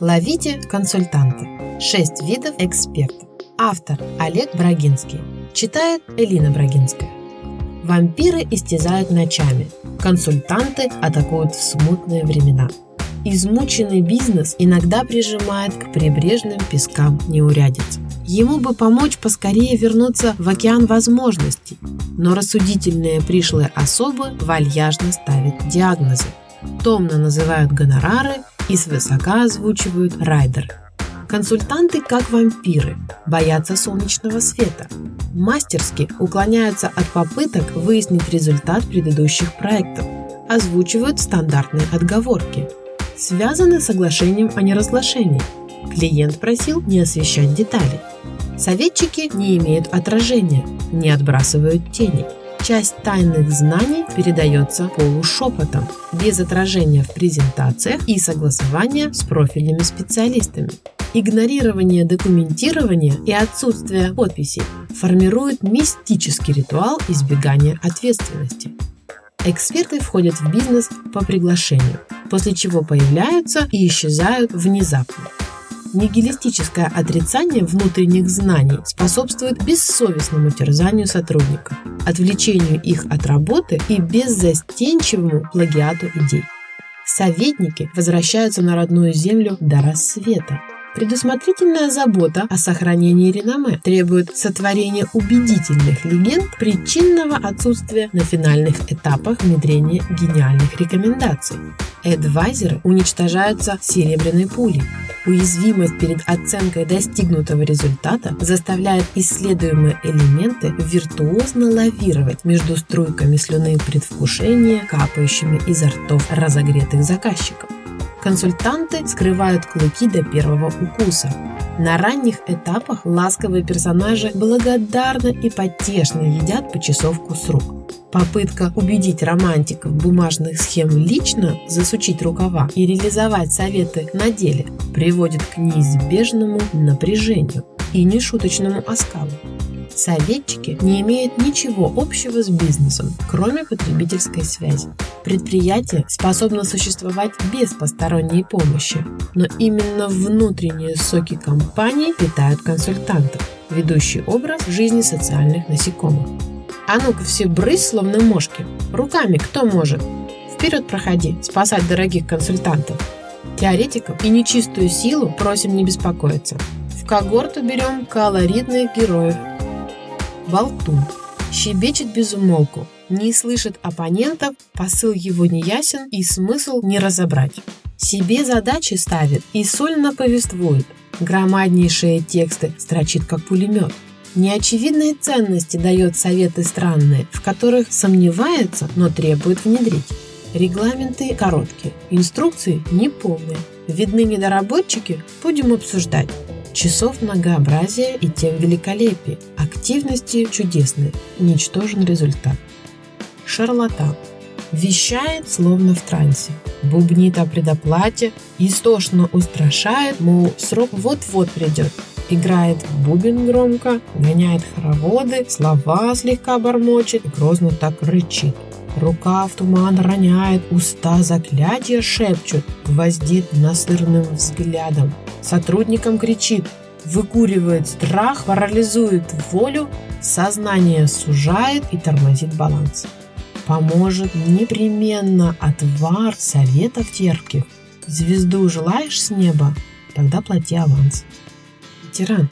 Ловите консультанта. Шесть видов экспертов. Автор Олег Брагинский. Читает Элина Брагинская. Вампиры истязают ночами. Консультанты атакуют в смутные времена. Измученный бизнес иногда прижимает к прибрежным пескам неурядиц. Ему бы помочь поскорее вернуться в океан возможностей, но рассудительные пришлые особы вальяжно ставят диагнозы. Томно называют гонорары и свысока озвучивают райдер. Консультанты как вампиры, боятся солнечного света. Мастерски уклоняются от попыток выяснить результат предыдущих проектов. Озвучивают стандартные отговорки. Связаны соглашением о неразглашении. Клиент просил не освещать детали. Советчики не имеют отражения, не отбрасывают тени – Часть тайных знаний передается полушепотом, без отражения в презентациях и согласования с профильными специалистами. Игнорирование документирования и отсутствие подписей формируют мистический ритуал избегания ответственности. Эксперты входят в бизнес по приглашению, после чего появляются и исчезают внезапно. Нигилистическое отрицание внутренних знаний способствует бессовестному терзанию сотрудников, отвлечению их от работы и беззастенчивому плагиату идей. Советники возвращаются на родную землю до рассвета, Предусмотрительная забота о сохранении реноме требует сотворения убедительных легенд причинного отсутствия на финальных этапах внедрения гениальных рекомендаций. Эдвайзеры уничтожаются серебряной пулей. Уязвимость перед оценкой достигнутого результата заставляет исследуемые элементы виртуозно лавировать между струйками слюны предвкушения, капающими изо ртов разогретых заказчиков. Консультанты скрывают клыки до первого укуса. На ранних этапах ласковые персонажи благодарно и потешно едят почасовку с рук. Попытка убедить романтиков бумажных схем лично засучить рукава и реализовать советы на деле приводит к неизбежному напряжению и нешуточному оскалу. Советчики не имеют ничего общего с бизнесом, кроме потребительской связи. Предприятие способно существовать без посторонней помощи, но именно внутренние соки компании питают консультантов, ведущий образ жизни социальных насекомых. А ну-ка все брысь, словно мошки. Руками кто может? Вперед проходи, спасать дорогих консультантов. Теоретиков и нечистую силу просим не беспокоиться. В когорту берем колоритных героев – болтун. Щебечет без умолку, не слышит оппонентов, посыл его не ясен и смысл не разобрать. Себе задачи ставит и сольно повествует. Громаднейшие тексты строчит как пулемет. Неочевидные ценности дает советы странные, в которых сомневается, но требует внедрить. Регламенты короткие, инструкции неполные. Видны недоработчики? Будем обсуждать. Часов многообразия и тем великолепие. Активности чудесные. Ничтожен результат. Шарлатан. Вещает, словно в трансе. Бубнит о предоплате, истошно устрашает, мол, срок вот-вот придет. Играет бубен громко, гоняет хороводы, слова слегка бормочет, грозно так рычит. Рука в туман роняет, уста заклятия шепчут, гвоздит насырным взглядом. Сотрудникам кричит, выкуривает страх, парализует волю, сознание сужает и тормозит баланс. Поможет непременно отвар советов терпких. Звезду желаешь с неба? Тогда плати аванс. Тиран.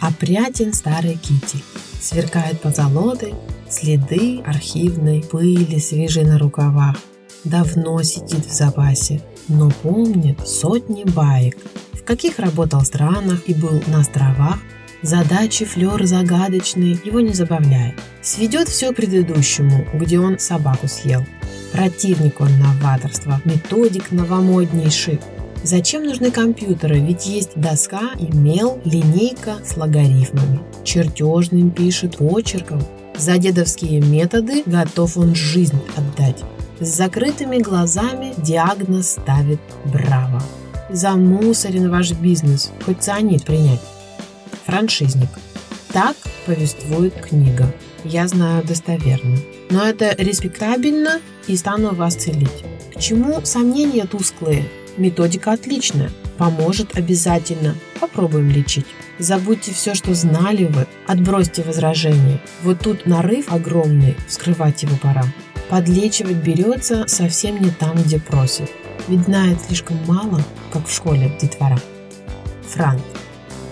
Опрятен старый китель. Сверкает позолотой, следы архивной пыли свежи на рукавах. Давно сидит в запасе, но помнит сотни баек в каких работал странах и был на островах, задачи флер загадочные его не забавляют. Сведет все предыдущему, где он собаку съел. Противник он новаторства, методик новомоднейший. Зачем нужны компьютеры? Ведь есть доска и мел, линейка с логарифмами. Чертежным пишет почерком. За дедовские методы готов он жизнь отдать. С закрытыми глазами диагноз ставит «Браво!» замусорен ваш бизнес, хоть цианид принять. Франшизник. Так повествует книга. Я знаю достоверно. Но это респектабельно и стану вас целить. К чему сомнения тусклые? Методика отличная, поможет обязательно. Попробуем лечить. Забудьте все, что знали вы, отбросьте возражения. Вот тут нарыв огромный, вскрывать его пора. Подлечивать берется совсем не там, где просят. Ведь знает слишком мало, как в школе детвора. Франк.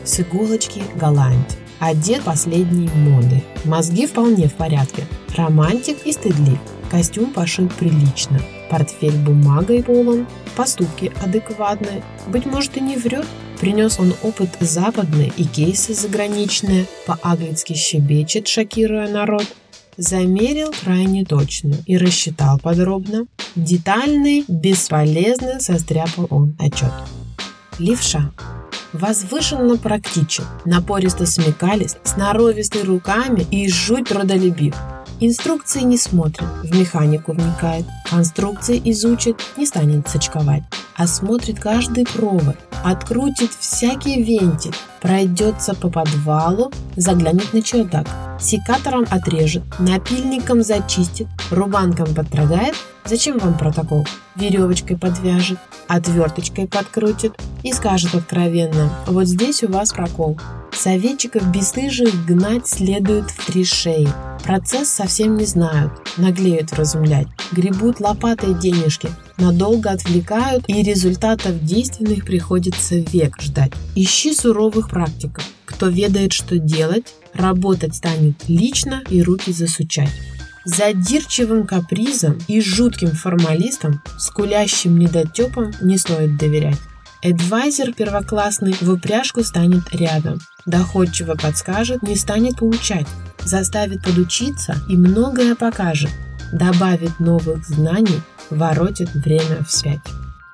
С иголочки Голландь. Одет последней моды. Мозги вполне в порядке. Романтик и стыдлив. Костюм пошит прилично. Портфель бумагой полон. Поступки адекватные. Быть может и не врет. Принес он опыт западный и кейсы заграничные. По-аглицки щебечет, шокируя народ. Замерил крайне точно и рассчитал подробно. Детальный, бесполезно состряпал он отчет. Левша возвышенно практичен, напористо смекалист, сноровистый руками и жуть трудолюбив. Инструкции не смотрит, в механику вникает, конструкции изучит, не станет сочковать, а смотрит каждый провод, открутит всякий вентиль, пройдется по подвалу, заглянет на чердак, секатором отрежет, напильником зачистит, рубанком подтрогает. Зачем вам протокол? Веревочкой подвяжет, отверточкой подкрутит и скажет откровенно, вот здесь у вас прокол. Советчиков бесстыжих гнать следует в три шеи. Процесс совсем не знают, наглеют вразумлять, гребут лопатой денежки, надолго отвлекают и результатов действенных приходится век ждать. Ищи суровых практиков. Кто ведает, что делать, работать станет лично и руки засучать. Задирчивым капризом и жутким формалистам, скулящим недотепам не стоит доверять. Эдвайзер первоклассный в упряжку станет рядом. Доходчиво подскажет, не станет поучать. Заставит подучиться и многое покажет. Добавит новых знаний, воротит время вспять.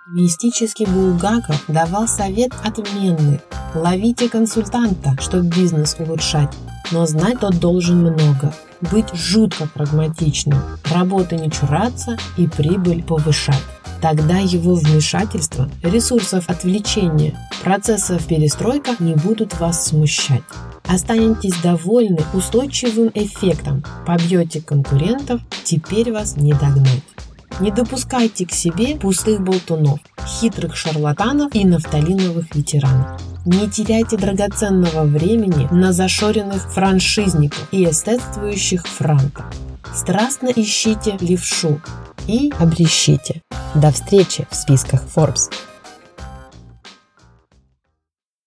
Мистический Булгаков давал совет отменный. Ловите консультанта, чтобы бизнес улучшать. Но знать тот должен много. Быть жутко прагматичным. Работы не чураться и прибыль повышать. Тогда его вмешательство, ресурсов отвлечения, процессов перестройка не будут вас смущать. Останетесь довольны устойчивым эффектом, побьете конкурентов, теперь вас не догнать. Не допускайте к себе пустых болтунов, хитрых шарлатанов и нафталиновых ветеранов. Не теряйте драгоценного времени на зашоренных франшизников и эстетствующих франков. Страстно ищите левшу и обрещите. До встречи в списках Forbes.